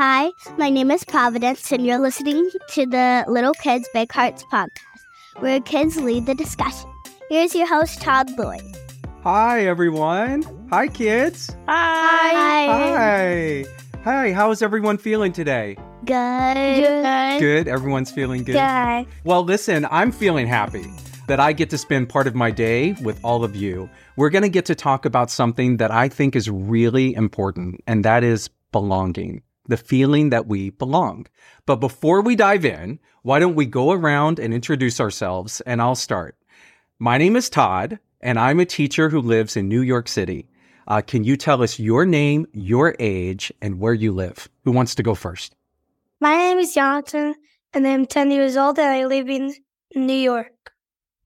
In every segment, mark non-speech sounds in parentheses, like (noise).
Hi, my name is Providence, and you're listening to the Little Kids Big Hearts podcast, where kids lead the discussion. Here's your host, Todd Lloyd. Hi, everyone. Hi, kids. Hi. Hi. Hi, how is everyone feeling today? Good. Good. Everyone's feeling good. Good. Well, listen, I'm feeling happy that I get to spend part of my day with all of you. We're going to get to talk about something that I think is really important, and that is belonging, the feeling that we belong. But before we dive in, why don't we go around and introduce ourselves? And I'll start. My name is Todd, and I'm a teacher who lives in New York City. Uh, can you tell us your name, your age, and where you live? Who wants to go first? My name is Yonatan, and I'm 10 years old, and I live in New York.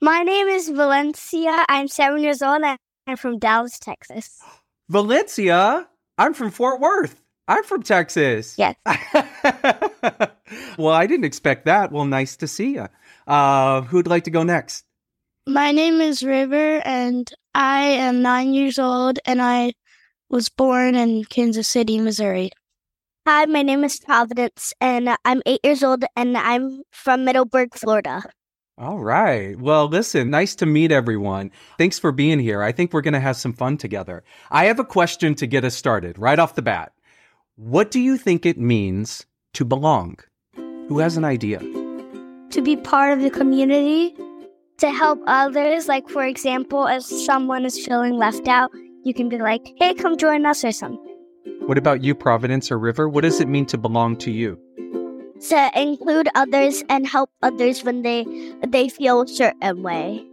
My name is Valencia. I'm seven years old, and I'm from Dallas, Texas. (gasps) Valencia, I'm from Fort Worth. I'm from Texas. Yes. (laughs) well, I didn't expect that. Well, nice to see you. Uh, who'd like to go next? My name is River, and I am nine years old, and I was born in Kansas City, Missouri. Hi, my name is Providence, and I'm eight years old, and I'm from Middleburg, Florida. All right. Well, listen, nice to meet everyone. Thanks for being here. I think we're going to have some fun together. I have a question to get us started right off the bat. What do you think it means to belong? Who has an idea? To be part of the community, To help others, like for example, if someone is feeling left out, you can be like, hey, come join us or something. What about you, Providence or River? What does it mean to belong to you? To include others and help others when they they feel a certain way.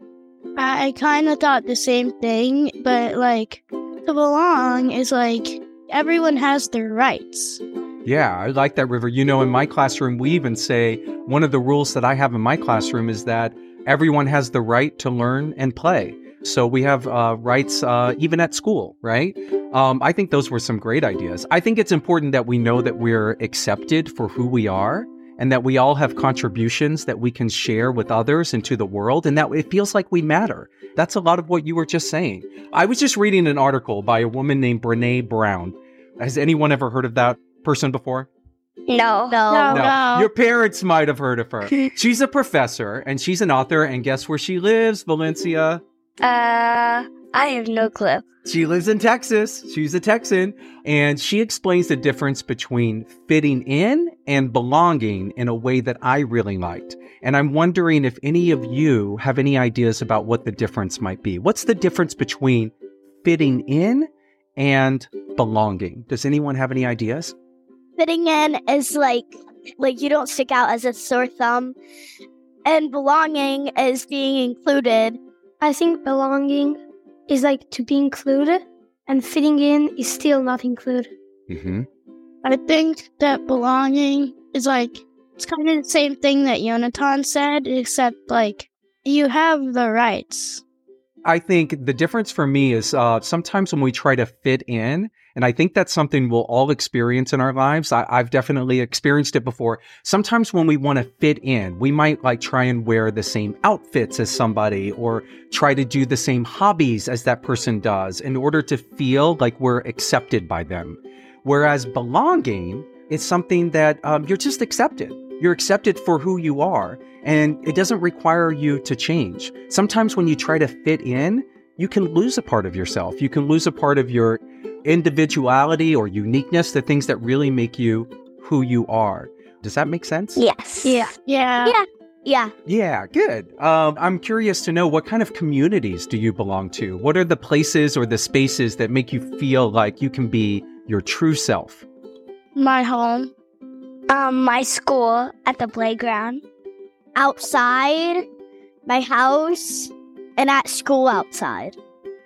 I, I kind of thought the same thing, but like, to belong is like everyone has their rights. Yeah, I like that, River. You know, in my classroom, we even say one of the rules that I have in my classroom is that everyone has the right to learn and play. So we have uh, rights uh, even at school, right? Um, I think those were some great ideas. I think it's important that we know that we're accepted for who we are and that we all have contributions that we can share with others and to the world and that it feels like we matter. That's a lot of what you were just saying. I was just reading an article by a woman named Brene Brown. Has anyone ever heard of that person before? No. No. No. No. Your parents might have heard of her. (laughs) she's a professor and she's an author. And guess where she lives, Valencia? Uh, I have no clue. She lives in Texas. She's a Texan. And she explains the difference between fitting in and belonging in a way that I really liked. And I'm wondering if any of you have any ideas about what the difference might be. What's the difference between fitting in and belonging? Does anyone have any ideas? Fitting in is like like you don't stick out as a sore thumb, and belonging is being included. I think belonging is like to be included, and fitting in is still not included. Mm-hmm. I think that belonging is like it's kind of the same thing that Yonatan said, except like you have the rights. I think the difference for me is uh, sometimes when we try to fit in, and I think that's something we'll all experience in our lives. I, I've definitely experienced it before. Sometimes when we want to fit in, we might like try and wear the same outfits as somebody or try to do the same hobbies as that person does in order to feel like we're accepted by them. Whereas belonging is something that um, you're just accepted. You're accepted for who you are, and it doesn't require you to change. Sometimes when you try to fit in, you can lose a part of yourself. You can lose a part of your individuality or uniqueness, the things that really make you who you are. Does that make sense? Yes. Yeah. Yeah. Yeah. Yeah, good. Um, I'm curious to know what kind of communities do you belong to? What are the places or the spaces that make you feel like you can be your true self? My home. Um, my school at the playground, outside, my house, and at school outside.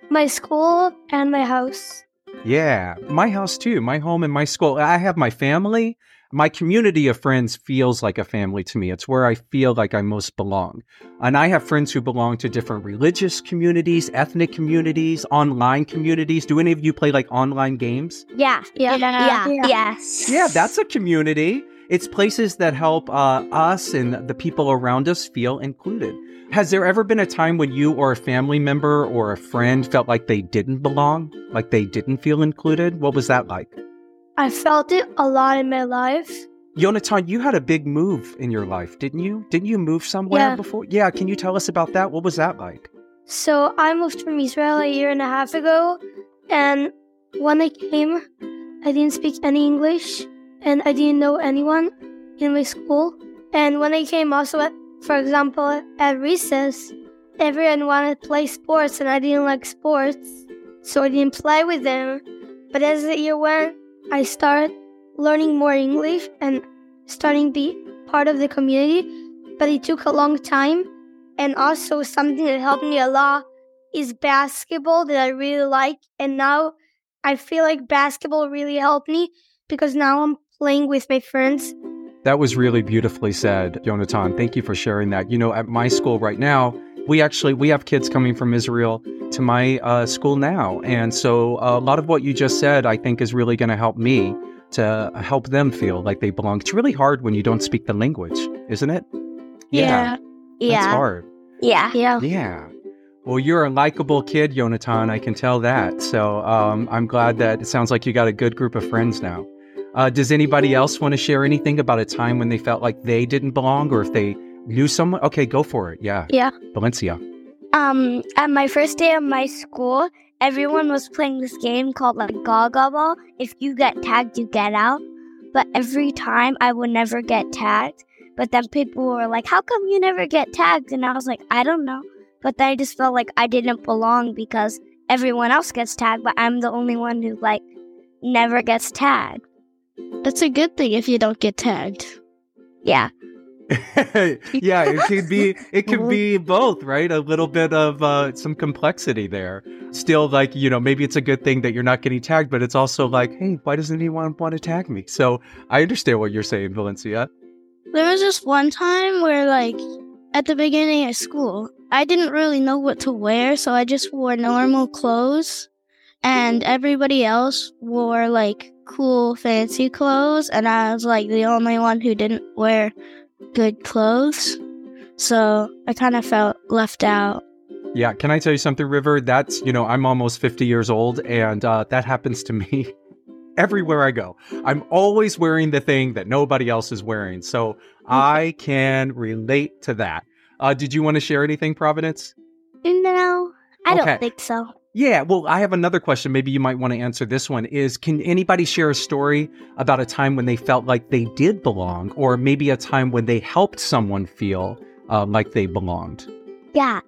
My school and my house. Yeah, my house too, my home and my school. I have my family. My community of friends feels like a family to me. It's where I feel like I most belong. And I have friends who belong to different religious communities, ethnic communities, online communities. Do any of you play like online games? Yeah. Yeah. Yeah. Yeah. Yes. Yeah, that's a community. It's places that help uh, us and the people around us feel included. Has there ever been a time when you or a family member or a friend felt like they didn't belong, like they didn't feel included? What was that like? I felt it a lot in my life. Yonatan, you had a big move in your life, didn't you? Didn't you move somewhere Yeah. before? Yeah, can you tell us about that? What was that like? So I moved from Israel a year and a half ago, and when I came, I didn't speak any English, and I didn't know anyone in my school. And when I came, also, at, for example, at recess, everyone wanted to play sports, and I didn't like sports, so I didn't play with them. But as the year went, I started learning more English and starting to be part of the community. But it took a long time and also something that helped me a lot is basketball that I really like. And now I feel like basketball really helped me because now I'm playing with my friends. That was really beautifully said, Yonatan. Thank you for sharing that. You know, at my school right now, we actually we have kids coming from Israel to my uh, school now, and so a lot of what you just said, I think, is really going to help me to help them feel like they belong. It's really hard when you don't speak the language, isn't it? Yeah. that's Yeah. hard. Yeah. Yeah. Yeah. Well, you're a likable kid, Yonatan. I can tell that. So um, I'm glad that it sounds like you got a good group of friends now. Uh, does anybody else want to share anything about a time when they felt like they didn't belong or if they knew someone? Okay, go for it. Yeah. Yeah. Valencia. Um, at my first day of my school, everyone was playing this game called like Gaga Ball. If you get tagged, you get out. But every time I would never get tagged. But then people were like, How come you never get tagged? And I was like, I don't know. But then I just felt like I didn't belong because everyone else gets tagged, but I'm the only one who like never gets tagged. That's a good thing if you don't get tagged. Yeah. (laughs) yeah, it could be it could be (laughs) both, right? A little bit of uh, some complexity there. Still, like you know, maybe it's a good thing that you're not getting tagged, but it's also like, hey, why doesn't anyone want to tag me? So I understand what you're saying, Valencia. There was just one time where, like, at the beginning of school, I didn't really know what to wear, so I just wore normal clothes, and everybody else wore like cool, fancy clothes, and I was like the only one who didn't wear good clothes. So I kind of felt left out. Yeah, can I tell you something, River? That's, you know, I'm almost 50 years old, and uh, that happens to me (laughs) everywhere I go. I'm always wearing the thing that nobody else is wearing. So I can relate to that. Uh, did you want to share anything, Providence? No, I Okay. don't think so. Yeah, well, I have another question. Maybe you might want to answer this one. Is can anybody share a story about a time when they felt like they did belong, or maybe a time when they helped someone feel uh, like they belonged? Yeah.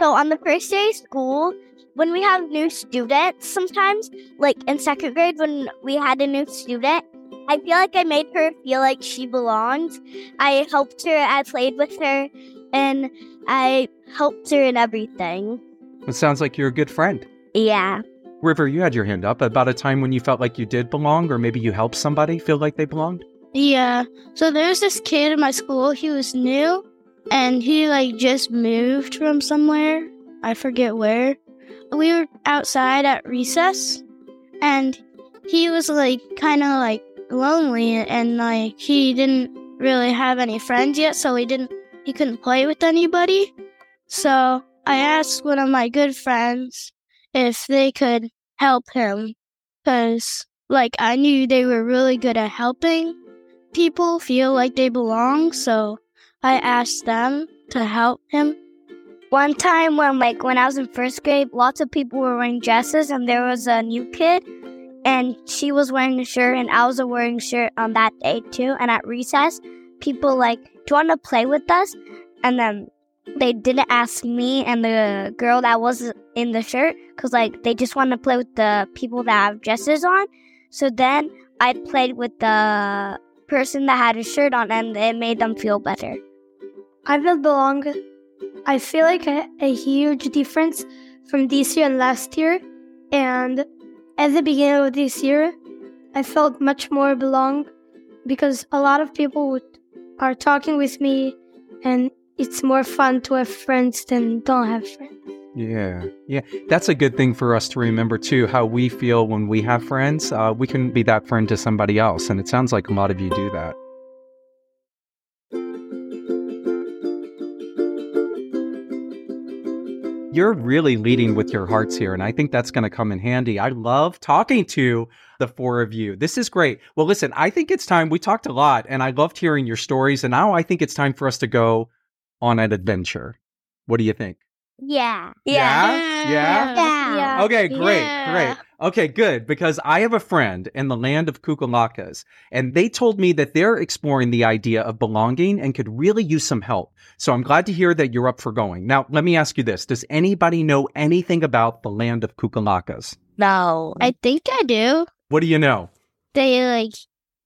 So on the first day of school, when we have new students, sometimes, like in second grade, when we had a new student, I feel like I made her feel like she belonged. I helped her, I played with her, and I helped her in everything. It sounds like you're a good friend. Yeah. River, you had your hand up about a time when you felt like you did belong, or maybe you helped somebody feel like they belonged. Yeah. So there's this kid in my school. He was new and he like just moved from somewhere. I forget where. We were outside at recess and he was like kind of like lonely and like he didn't really have any friends yet, so he didn't he couldn't play with anybody. So I asked one of my good friends if they could help him cuz like I knew they were really good at helping people feel like they belong, so I asked them to help him. One time when like when I was in first grade, lots of people were wearing dresses and there was a new kid and she was wearing a shirt and I was wearing a shirt on that day too. And at recess, people like, Do you want to play with us? And then they didn't ask me and the girl that was in the shirt because like they just want to play with the people that have dresses on. So then I played with the person that had a shirt on and it made them feel better. I feel belong. I feel like a, a huge difference from this year and last year. And at the beginning of this year, I felt much more belong because a lot of people would, are talking with me, and it's more fun to have friends than don't have friends. Yeah, yeah, that's a good thing for us to remember too. How we feel when we have friends, uh, we can be that friend to somebody else, and it sounds like a lot of you do that. You're really leading with your hearts here, and I think that's going to come in handy. I love talking to the four of you. This is great. Well, listen, I think it's time. We talked a lot, and I loved hearing your stories, and now I think it's time for us to go on an adventure. What do you think? Yeah. Yeah? Yeah? Yeah. Okay, great, Yeah. great. Okay, good. Because I have a friend in the land of Qook-a-lackas, and they told me that they're exploring the idea of belonging and could really use some help. So I'm glad to hear that you're up for going. Now, let me ask you this Does anybody know anything about the land of Qook-a-lackas? No. I think I do. What do you know? They like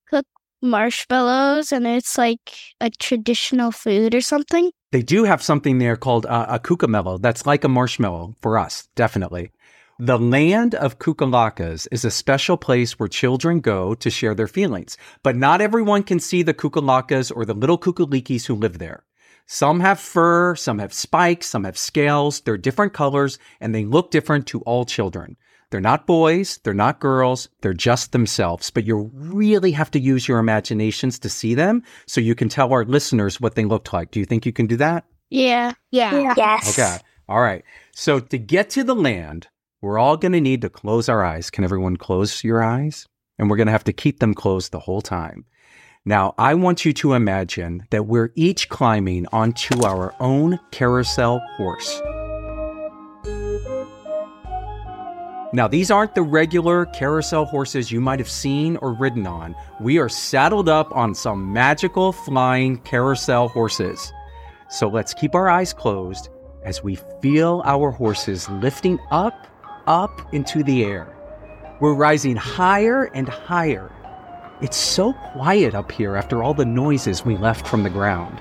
cook marshmallows and it's like a traditional food or something. They do have something there called uh, a kukamello. That's like a marshmallow for us, definitely. The land of Qook-a-lackas is a special place where children go to share their feelings, but not everyone can see the Qook-a-lackas or the little kukulikis who live there. Some have fur, some have spikes, some have scales. They're different colors and they look different to all children. They're not boys, they're not girls, they're just themselves, but you really have to use your imaginations to see them so you can tell our listeners what they looked like. Do you think you can do that? Yeah. Yeah. Yes. Okay. All right. So to get to the land, we're all going to need to close our eyes. Can everyone close your eyes? And we're going to have to keep them closed the whole time. Now, I want you to imagine that we're each climbing onto our own carousel horse. Now, these aren't the regular carousel horses you might have seen or ridden on. We are saddled up on some magical flying carousel horses. So let's keep our eyes closed as we feel our horses lifting up, up into the air. We're rising higher and higher. It's so quiet up here after all the noises we left from the ground.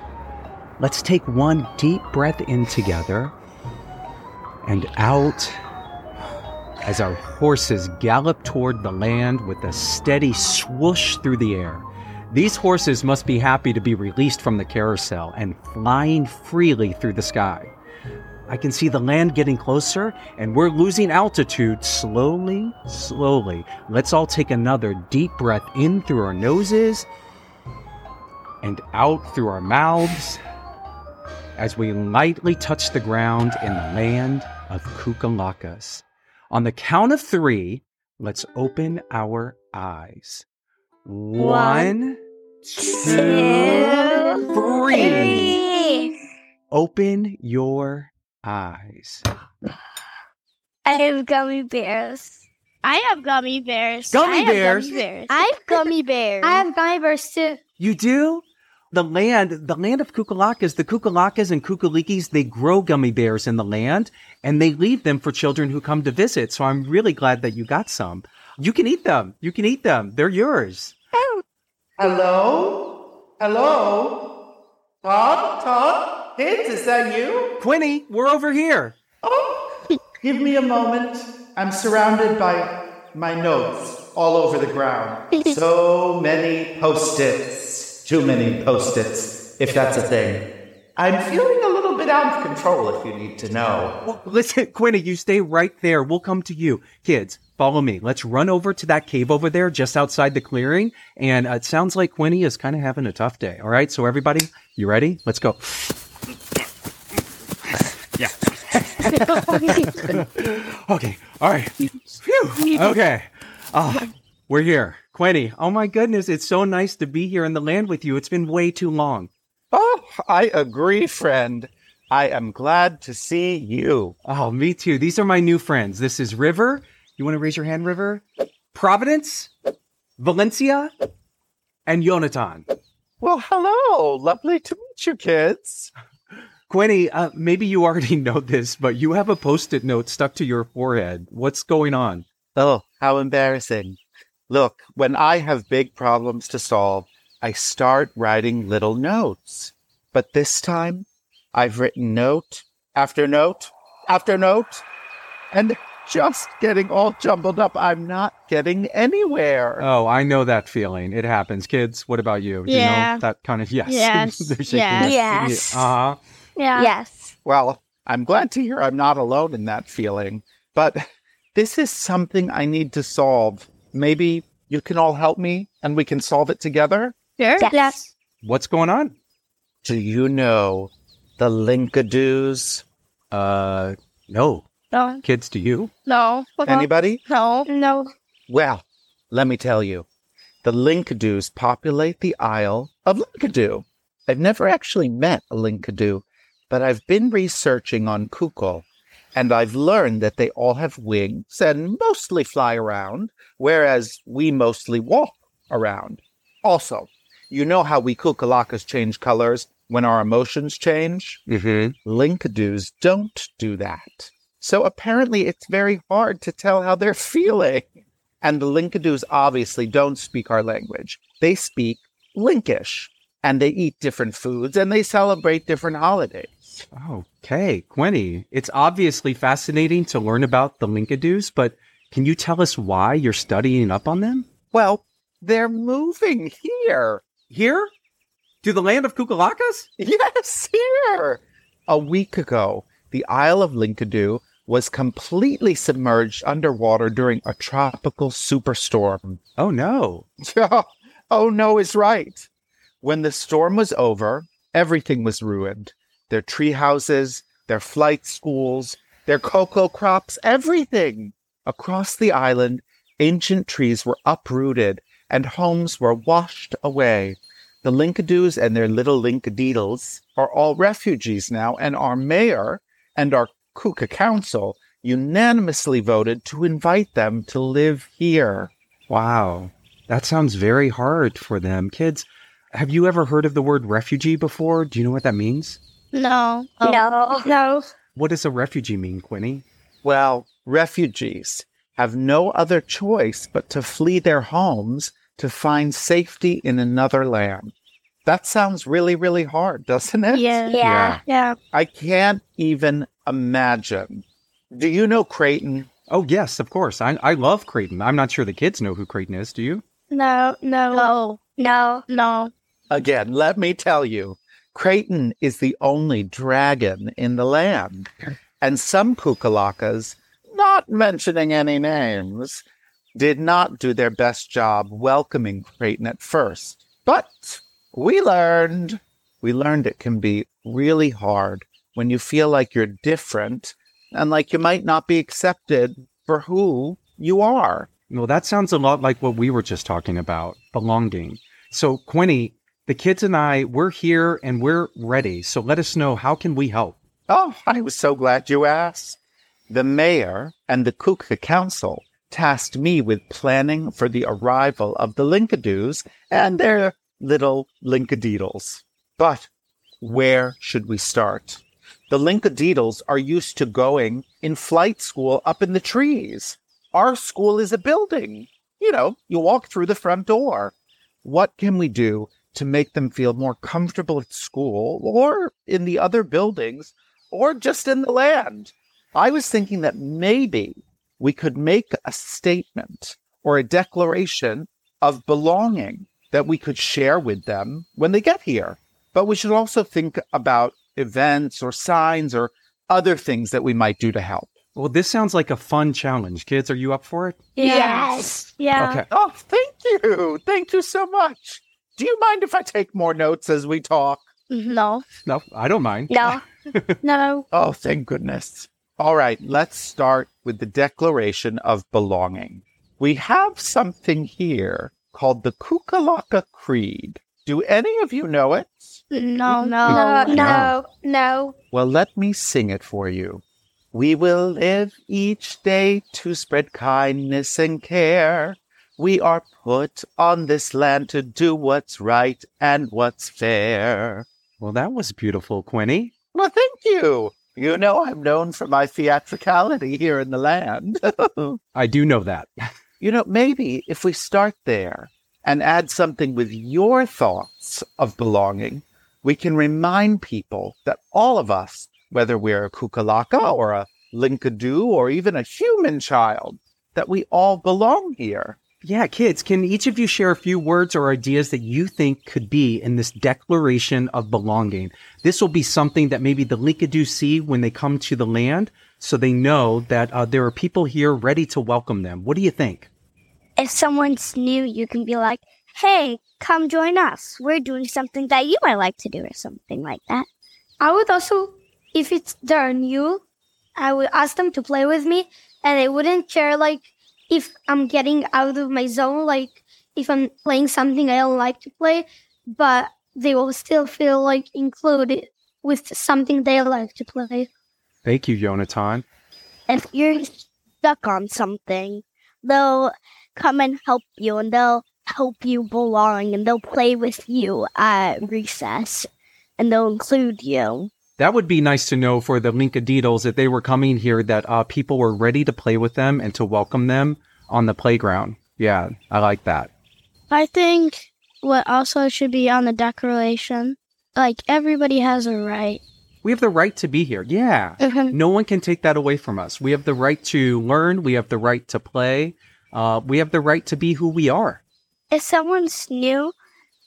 Let's take one deep breath in together and out as our horses gallop toward the land with a steady swoosh through the air. These horses must be happy to be released from the carousel and flying freely through the sky. I can see the land getting closer, and we're losing altitude slowly, slowly. Let's all take another deep breath in through our noses and out through our mouths as we lightly touch the ground in the land of Qook-a-lackas. On the count of three, let's open our eyes. One, two, three. Open your eyes. I have gummy bears. I have gummy bears. Gummy I have bears? Gummy bears. I have gummy bears. I have gummy bears too. You do? The land, the land of Qook-a-lackas, the Qook-a-lackas and Kukulikis, they grow gummy bears in the land and they leave them for children who come to visit. So I'm really glad that you got some. You can eat them. You can eat them. They're yours. Oh. Hello? Hello? Todd? Todd? Kids, is that you? Quinnie, we're over here. Oh, give me a moment. I'm surrounded by my notes all over the ground. (laughs) So many post its. Too many post its, if that's a thing. I'm feeling a little bit out of control if you need to know. Well, listen, (laughs) Quinnie, you stay right there. We'll come to you. Kids, follow me. Let's run over to that cave over there just outside the clearing. And uh, it sounds like Quinnie is kind of having a tough day. All right. So, everybody, you ready? Let's go. (laughs) Yeah. (laughs) okay. All right. Phew. Okay. Oh, we're here. Quinnie, oh my goodness. It's so nice to be here in the land with you. It's been way too long. Oh, I agree, friend. I am glad to see you. Oh, me too. These are my new friends. This is River. You want to raise your hand, River? Providence, Valencia, and Jonathan. Well, hello. Lovely to meet you, kids. (laughs) Quinnie, uh, maybe you already (laughs) know this, but you have a post it note stuck to your forehead. What's going on? Oh, how embarrassing. Look, when I have big problems to solve, I start writing little notes. But this time, I've written note after note after note, and just getting all jumbled up. I'm not getting anywhere. Oh, I know that feeling. It happens. Kids, what about you? Do you Yeah. know that kind of yes? Yes. (laughs) They're Yes. their- Yes. Uh-huh. Yeah. Yes. Well, I'm glad to hear I'm not alone in that feeling, but this is something I need to solve. Maybe you can all help me and we can solve it together? Sure. Yes. What's going on? Do you know the Link-a-doos? Uh, No. No. Kids, do you? No. Anybody? No. No. Well, let me tell you, the Link-a-doos populate the Isle of Link-a-doo. I've never actually met a Link-a-doo, but I've been researching on Kukul, and I've learned that they all have wings and mostly fly around, whereas we mostly walk around. Also, you know how we Qook-a-lackas change colors when our emotions change? Mm-hmm. Link-a-doos don't do that. So apparently it's very hard to tell how they're (laughs) feeling. And the Link-a-doos obviously don't speak our language. They speak Linkish and they eat different foods and they celebrate different holidays. Okay, Quinnie, it's obviously fascinating to learn about the Link-a-doos, but can you tell us why you're studying up on them? Well, they're moving here. Here? To the land of Qook-a-lackas? Yes, here. A week ago, the Isle of Link-a-doo was completely submerged underwater during a tropical superstorm. Oh no. (laughs) oh no is right. When the storm was over, everything was ruined. Their tree houses, their flight schools, their cocoa crops, everything. Across the island, ancient trees were uprooted and homes were washed away. The Link-a-doos and their little Linkadeedles are all refugees now, and our mayor and our Kuka Council unanimously voted to invite them to live here. Wow. That sounds very hard for them. Kids, have you ever heard of the word refugee before? Do you know what that means? No. Oh. No. No. What does a refugee mean, Quinnie? Well, refugees have no other choice but to flee their homes to find safety in another land. That sounds really, really hard, doesn't it? Yeah. Yeah. Yeah. I can't even imagine. Do you know Creighton? Oh, yes, of course. I, I love Creighton. I'm not sure the kids know who Creighton is. Do you? No. No. No. No. No. Again, let me tell you, Creighton is the only dragon in the land. And some Qook-a-lackas, not mentioning any names, did not do their best job welcoming Creighton at first. But we learned. We learned it can be really hard when you feel like you're different and like you might not be accepted for who you are. Well, that sounds a lot like what we were just talking about belonging. So, Quinnie, the kids and I, we're here and we're ready. So let us know how can we help? Oh, I was so glad you asked. The mayor and the Kuka Council tasked me with planning for the arrival of the Link-a-doos and their little Linkadeedles. But where should we start? The Linkadeedles are used to going in flight school up in the trees. Our school is a building. You know, you walk through the front door. What can we do to make them feel more comfortable at school or in the other buildings or just in the land? I was thinking that maybe we could make a statement or a declaration of belonging that we could share with them when they get here. But we should also think about events or signs or other things that we might do to help. Well, this sounds like a fun challenge. Kids, are you up for it? Yes. Yeah. Okay. Oh, thank you. Thank you so much. Do you mind if I take more notes as we talk? No. No, I don't mind. No. (laughs) No. Oh, thank goodness. All right, let's start with the Declaration of Belonging. We have something here called the Qook-a-lacka Creed. Do any of you know it? No. Mm-hmm. No. No. No. No. Well, let me sing it for you. We will live each day to spread kindness and care. We are put on this land to do what's right and what's fair. Well, that was beautiful, Quinnie. Well, thank you. You know, I'm known for my theatricality here in the land. (laughs) I do know that. you know, maybe if we start there and add something with your thoughts of belonging, we can remind people that all of us, whether we're a Qook-a-lacka or a Link-a-doo or even a human child, that we all belong here. Yeah, kids, can each of you share a few words or ideas that you think could be in this declaration of belonging? This will be something that maybe the Link-a-doo see when they come to the land so they know that uh, there are people here ready to welcome them. What do you think? If someone's new, you can be like, hey, come join us. We're doing something that you might like to do or something like that. I would also, if it's they're new, I would ask them to play with me, and they wouldn't care like if I'm getting out of my zone, like if I'm playing something I don't like to play, but they will still feel like included with something they like to play. Thank you, Yonatan. If you're stuck on something, they'll come and help you and they'll help you belong and they'll play with you at recess and they'll include you. That would be nice to know for the Linkadiddles that they were coming here that uh, people were ready to play with them and to welcome them on the playground. Yeah, I like that. I think what also should be on the declaration, like everybody has a right. We have the right to be here. Yeah. Mhm. No one can take that away from us. We have the right to learn. We have the right to play. Uh, we have the right to be who we are. If someone's new,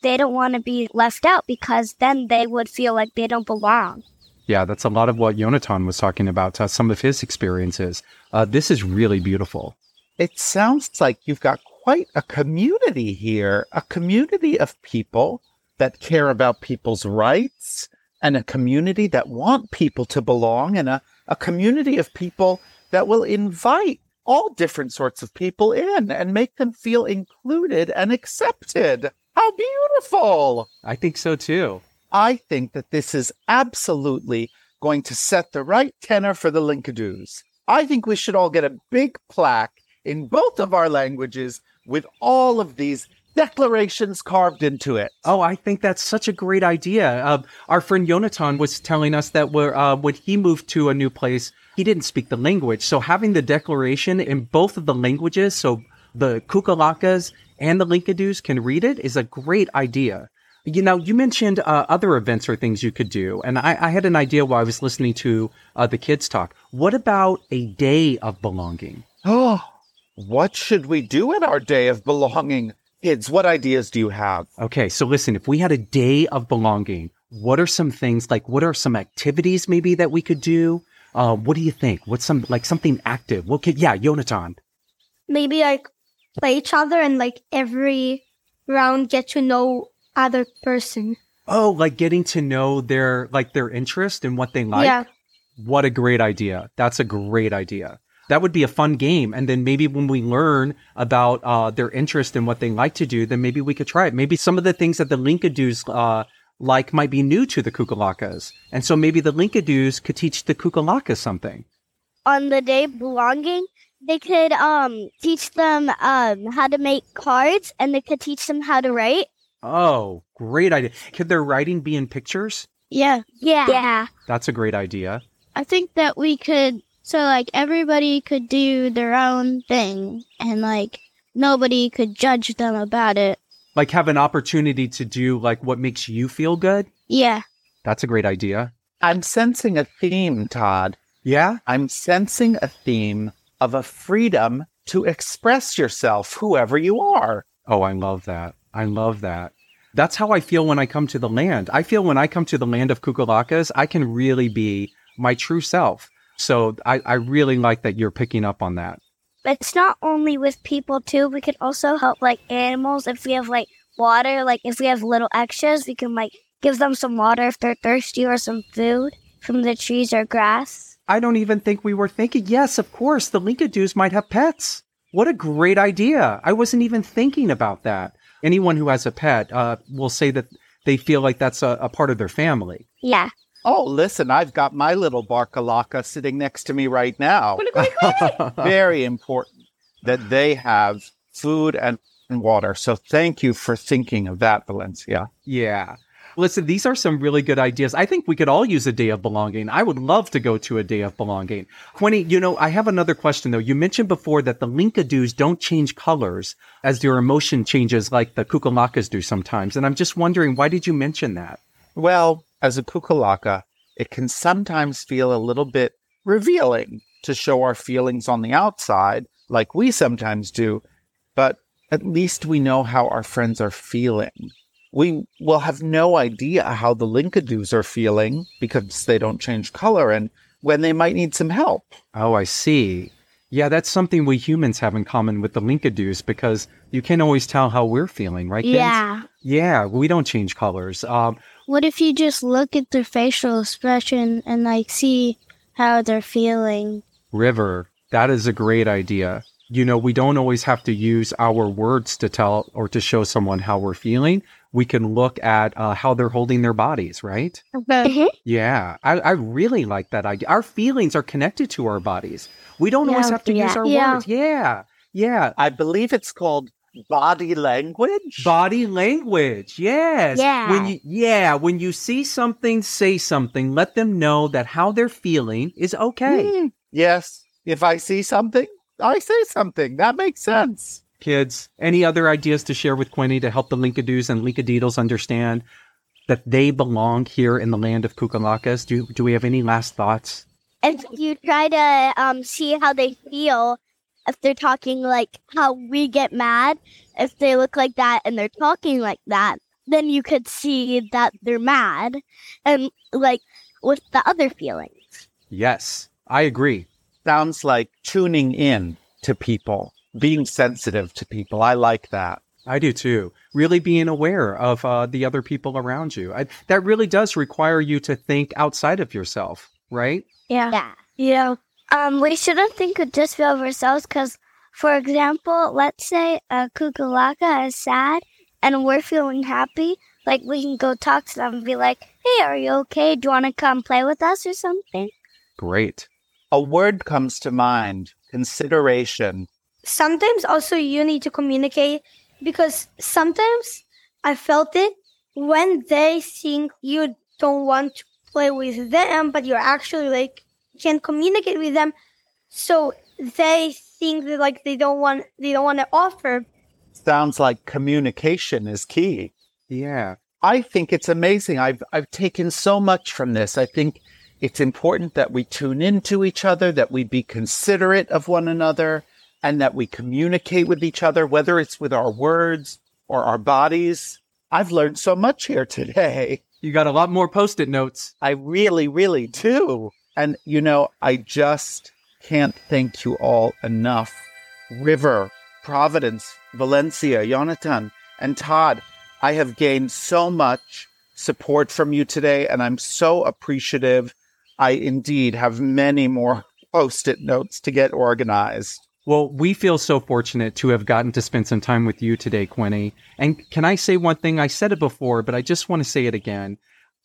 they don't want to be left out because then they would feel like they don't belong. Yeah, that's a lot of what Yonatan was talking about, uh, some of his experiences. Uh, this is really beautiful. It sounds like you've got quite a community here, a community of people that care about people's rights, and a community that want people to belong, and a, a community of people that will invite all different sorts of people in and make them feel included and accepted. How beautiful! I think so too. I think that this is absolutely going to set the right tenor for the Link-a-doos. I think we should all get a big plaque in both of our languages with all of these declarations carved into it. Oh, I think that's such a great idea. Uh, our friend Yonatan was telling us that uh, when he moved to a new place, he didn't speak the language. So having the declaration in both of the languages, so the Qook-a-lackas and the Link-a-doos can read it, is a great idea. You know, you mentioned uh, other events or things you could do, and I, I had an idea while I was listening to uh, the kids talk. What about a day of belonging? Oh, what should we do in our day of belonging? Kids, what ideas do you have? Okay, so listen, if we had a day of belonging, what are some things like what are some activities maybe that we could do? Uh, what do you think? What's some like something active? What could yeah, Yonatan? Maybe like play each other and like every round get to know other person. Oh, like getting to know their like their interest and what they like. yeah. What a great idea. That's a great idea. That would be a fun game. And then maybe when we learn about uh, their interest and what they like to do, then maybe we could try it. Maybe some of the things that the Link-a-doos uh, like might be new to the Qook-a-lackas. And so maybe the Link-a-doos could teach the Qook-a-lackas something. On the day belonging, they could um teach them um how to make cards and they could teach them how to write. Oh, great idea. Could their writing be in pictures? Yeah. Yeah. Yeah. That's a great idea. I think that we could so like everybody could do their own thing and like nobody could judge them about it. Like have an opportunity to do like what makes you feel good. Yeah. That's a great idea. I'm sensing a theme, Todd. Yeah? I'm sensing a theme of a freedom to express yourself, whoever you are. Oh, I love that. I love that. That's how I feel when I come to the land. I feel when I come to the land of Qook-a-lackas, I can really be my true self. So I, I really like that you're picking up on that. It's not only with people too. We could also help like animals if we have like water. Like if we have little extras, we can like give them some water if they're thirsty or some food from the trees or grass. I don't even think we were thinking. Yes, of course, the Link-a-doos might have pets. What a great idea. I wasn't even thinking about that. Anyone who has a pet uh, will say that they feel like that's a, a part of their family. Yeah. Oh, listen, I've got my little Barkalaka sitting next to me right now. (laughs) Very important that they have food and, and water. So thank you for thinking of that, Valencia. Yeah. Listen, these are some really good ideas. I think we could all use a day of belonging. I would love to go to a day of belonging. Quinnie, you know, I have another question though. You mentioned before that the Link-a-doos don't change colors as their emotion changes like the Qook-a-lackas do sometimes. And I'm just wondering, why did you mention that? Well, as a Qook-a-lacka, it can sometimes feel a little bit revealing to show our feelings on the outside, like we sometimes do, but at least we know how our friends are feeling. We will have no idea how the Link-a-doos are feeling because they don't change color and when they might need some help. Oh, I see. Yeah, that's something we humans have in common with the Link-a-doos because you can't always tell how we're feeling, right? kids? Yeah. Yeah, we don't change colors. Um, What if you just look at their facial expression and like see how they're feeling. River, that is a great idea. You know, we don't always have to use our words to tell or to show someone how we're feeling. We can look at uh, how they're holding their bodies, right? Okay. Yeah, I, I really like that idea. Our feelings are connected to our bodies. We don't always have to use our Yeah. words. Yeah, yeah. I believe it's called body language. Body language. Yes. Yeah. When you yeah, when you see something, say something. Let them know that how they're feeling is okay. Mm, yes. If I see something, I say something. That makes sense. Kids, any other ideas to share with Quinnie to help the Link-a-doos and Linkadeedles understand that they belong here in the land of Qook-a-lackas? Do do we have any last thoughts? if you try to um, see how they feel, if they're talking like how we get mad, if they look like that and they're talking like that, then you could see that they're mad and like with the other feelings. Yes, I agree. Sounds like tuning in to people, being sensitive to people. I like that. I do too. Really being aware of uh, the other people around you. I, that really does require you to think outside of yourself, right? Yeah. Yeah. Yeah. Um, we shouldn't think of just of ourselves because, for example, let's say a Qook-a-lacka is sad and we're feeling happy. Like we can go talk to them and be like, "Hey, are you okay? Do you want to come play with us or something?" Great. A word comes to mind consideration. Sometimes also you need to communicate because sometimes I felt it when they think you don't want to play with them, but you're actually like can't communicate with them. So they think that like they don't want they don't want to offer. Sounds like communication is key. Yeah. I think it's amazing. I've I've taken so much from this. I think it's important that we tune into each other, that we be considerate of one another, and that we communicate with each other, whether it's with our words or our bodies. I've learned so much here today. You got a lot more post it notes. I really, really do. And you know, I just can't thank you all enough. River, Providence, Valencia, Yonatan, and Todd, I have gained so much support from you today, and I'm so appreciative. I indeed have many more (laughs) post it notes to get organized. Well, we feel so fortunate to have gotten to spend some time with you today, Quinnie. And can I say one thing? I said it before, but I just want to say it again.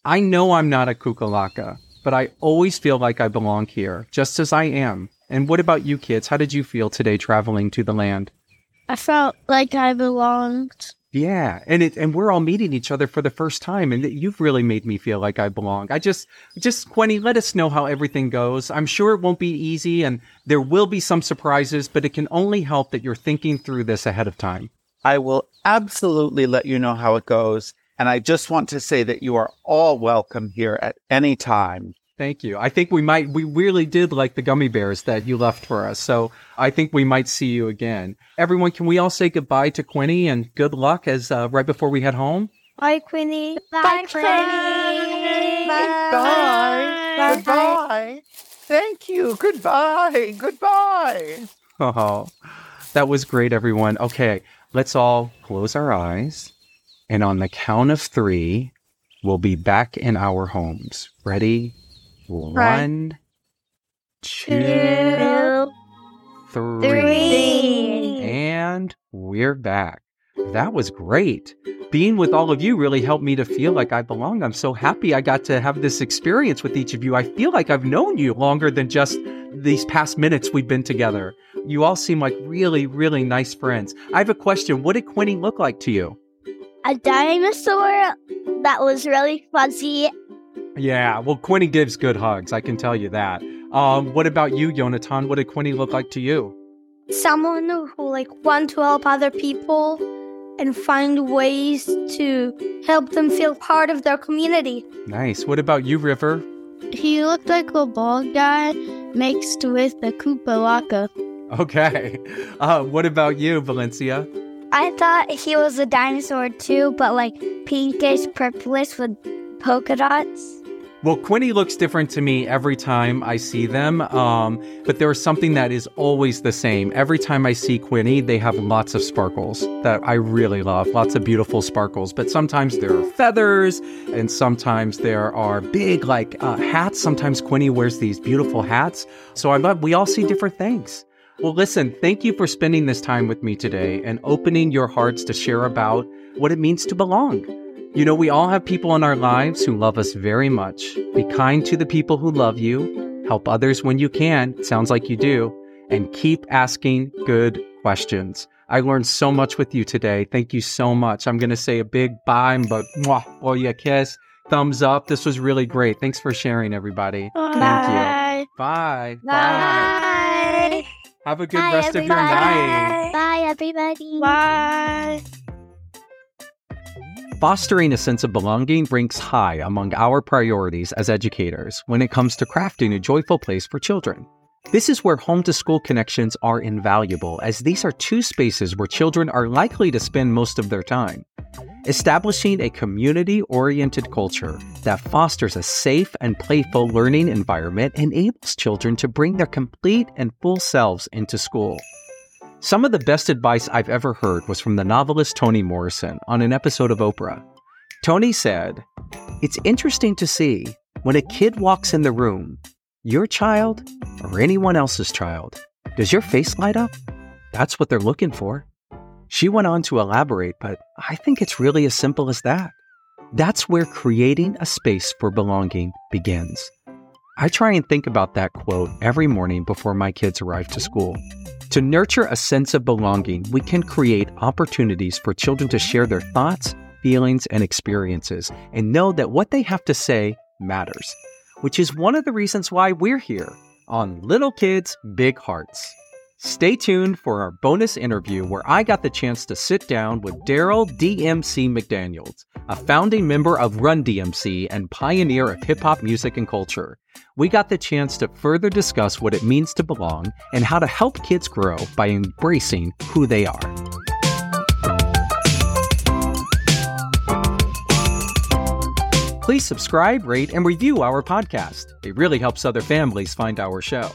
I know I'm not a Qook-a-lacka, but I always feel like I belong here, just as I am. And what about you kids? How did you feel today traveling to the land? I felt like I belonged. Yeah, and it and we're all meeting each other for the first time, and you've really made me feel like I belong. I just, just Quinnie, let us know how everything goes. I'm sure it won't be easy, and there will be some surprises, but it can only help that you're thinking through this ahead of time. I will absolutely let you know how it goes. And I just want to say that you are all welcome here at any time. Thank you. I think we might, we really did like the gummy bears that you left for us. So I think we might see you again. Everyone, can we all say goodbye to Quinnie and good luck as uh, right before we head home? Bye, Queenie. Bye, Queenie. Goodbye. Goodbye. Thank you. Goodbye. Goodbye. Oh, that was great, everyone. Okay, let's all close our eyes. And on the count of three, we'll be back in our homes. Ready? One, two, three. Three. And we're back. That was great. Being with all of you really helped me to feel like I belong. I'm so happy I got to have this experience with each of you. I feel like I've known you longer than just these past minutes we've been together. You all seem like really, really nice friends. I have a question. What did Quinnie look like to you? A dinosaur that was really fuzzy. Yeah, well, Quinnie gives good hugs. I can tell you that. Um, what about you, Yonatan? What did Quinnie look like to you? Someone who like want to help other people and find ways to help them feel part of their community. Nice. What about you, River? He looked like a bald guy mixed with a Koopalaka. Okay. Uh, what about you, Valencia? I thought he was a dinosaur too, but like pinkish, purplish with polka dots. Well, Quinnie looks different to me every time I see them, um, but there's something that is always the same. Every time I see Quinnie, they have lots of sparkles that I really love, lots of beautiful sparkles. But sometimes there are feathers, and sometimes there are big, like uh, hats. Sometimes Quinnie wears these beautiful hats. So I love, we all see different things. Well, listen, thank you for spending this time with me today and opening your hearts to share about what it means to belong. You know, we all have people in our lives who love us very much. Be kind to the people who love you. Help others when you can. Sounds like you do. And keep asking good questions. I learned so much with you today. Thank you so much. I'm going to say a big bye, but mwah, oh yeah, kiss, thumbs up. This was really great. Thanks for sharing, everybody. Bye. Thank you. Bye. Bye. Have a good Bye, rest of your night. Bye, everybody. Bye. Fostering a sense of belonging ranks high among our priorities as educators when it comes to crafting a joyful place for children. This is where home to school connections are invaluable, as these are two spaces where children are likely to spend most of their time. Establishing a community oriented culture that fosters a safe and playful learning environment enables children to bring their complete and full selves into school. Some of the best advice I've ever heard was from the novelist Toni Morrison on an episode of Oprah. Toni said, It's interesting to see when a kid walks in the room, your child or anyone else's child, does your face light up? That's what they're looking for. She went on to elaborate, but I think it's really as simple as that. That's where creating a space for belonging begins. I try and think about that quote every morning before my kids arrive to school. To nurture a sense of belonging, we can create opportunities for children to share their thoughts, feelings, and experiences and know that what they have to say matters, which is one of the reasons why we're here on Little Kids, Big Hearts. Stay tuned for our bonus interview where I got the chance to sit down with Darryl DMC McDaniels, a founding member of Run DMC and pioneer of hip hop music and culture. We got the chance to further discuss what it means to belong and how to help kids grow by embracing who they are. Please subscribe, rate, and review our podcast. It really helps other families find our show.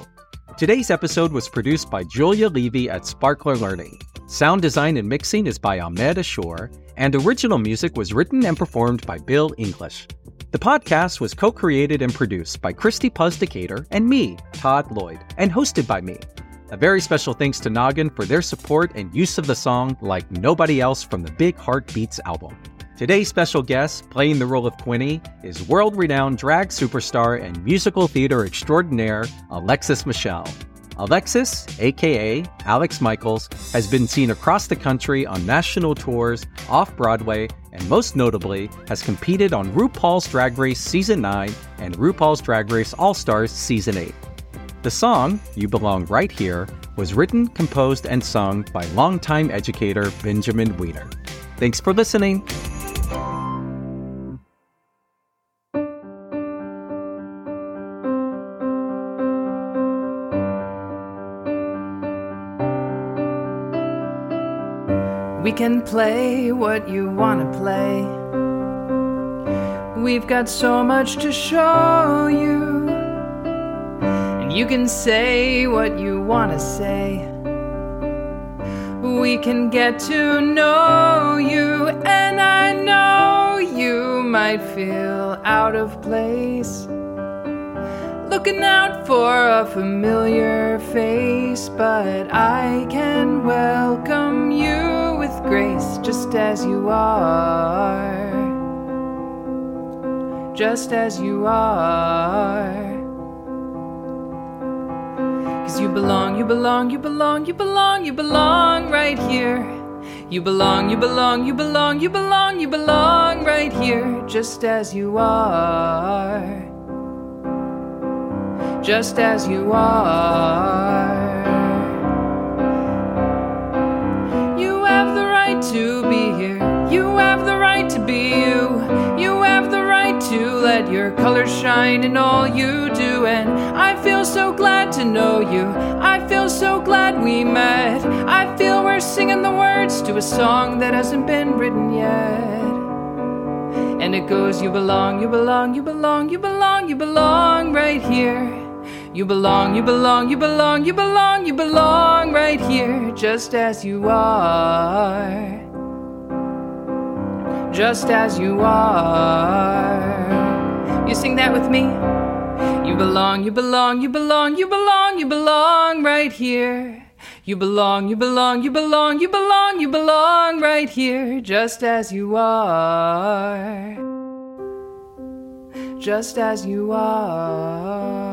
Today's episode was produced by Julia Levy at Sparkler Learning. Sound design and mixing is by Ahmed Ashour, and original music was written and performed by Bill English. The podcast was co created and produced by Christy Puz Decatur and me, Todd Lloyd, and hosted by me. A very special thanks to Noggin for their support and use of the song Like Nobody Else from the Big Heartbeats album. Today's special guest, playing the role of Quinnie, is world renowned drag superstar and musical theater extraordinaire Alexis Michelle. Alexis, aka Alex Michaels, has been seen across the country on national tours, off Broadway, and most notably has competed on RuPaul's Drag Race Season 9 and RuPaul's Drag Race All Stars Season 8. The song, You Belong Right Here, was written, composed, and sung by longtime educator Benjamin Weiner. Thanks for listening. We can play what you want to play. We've got so much to show you. And you can say what you want to say. We can get to know you, and I know you might feel out of place. Looking out for a familiar face, but I can welcome you with grace just as you are. Just as you are. Belong, you belong, you belong, you belong, you belong right here. You belong, you belong, you belong, you belong, you belong right here, just as you are. Just as you are. You have the right to be here. You have the right to be you. You have the right to let your colors shine in all you do. And I feel so glad to know you. I feel so glad we met. I feel we're singing the words to a song that hasn't been written yet. And it goes, You belong, you belong, you belong, you belong, you belong right here. You belong, you belong, you belong, you belong, you belong right here, just as you are. Just as you are. You sing that with me? You belong, you belong, you belong, you belong, you belong right here. You belong, you belong, you belong, you belong, you belong right here, just as you are. Just as you are.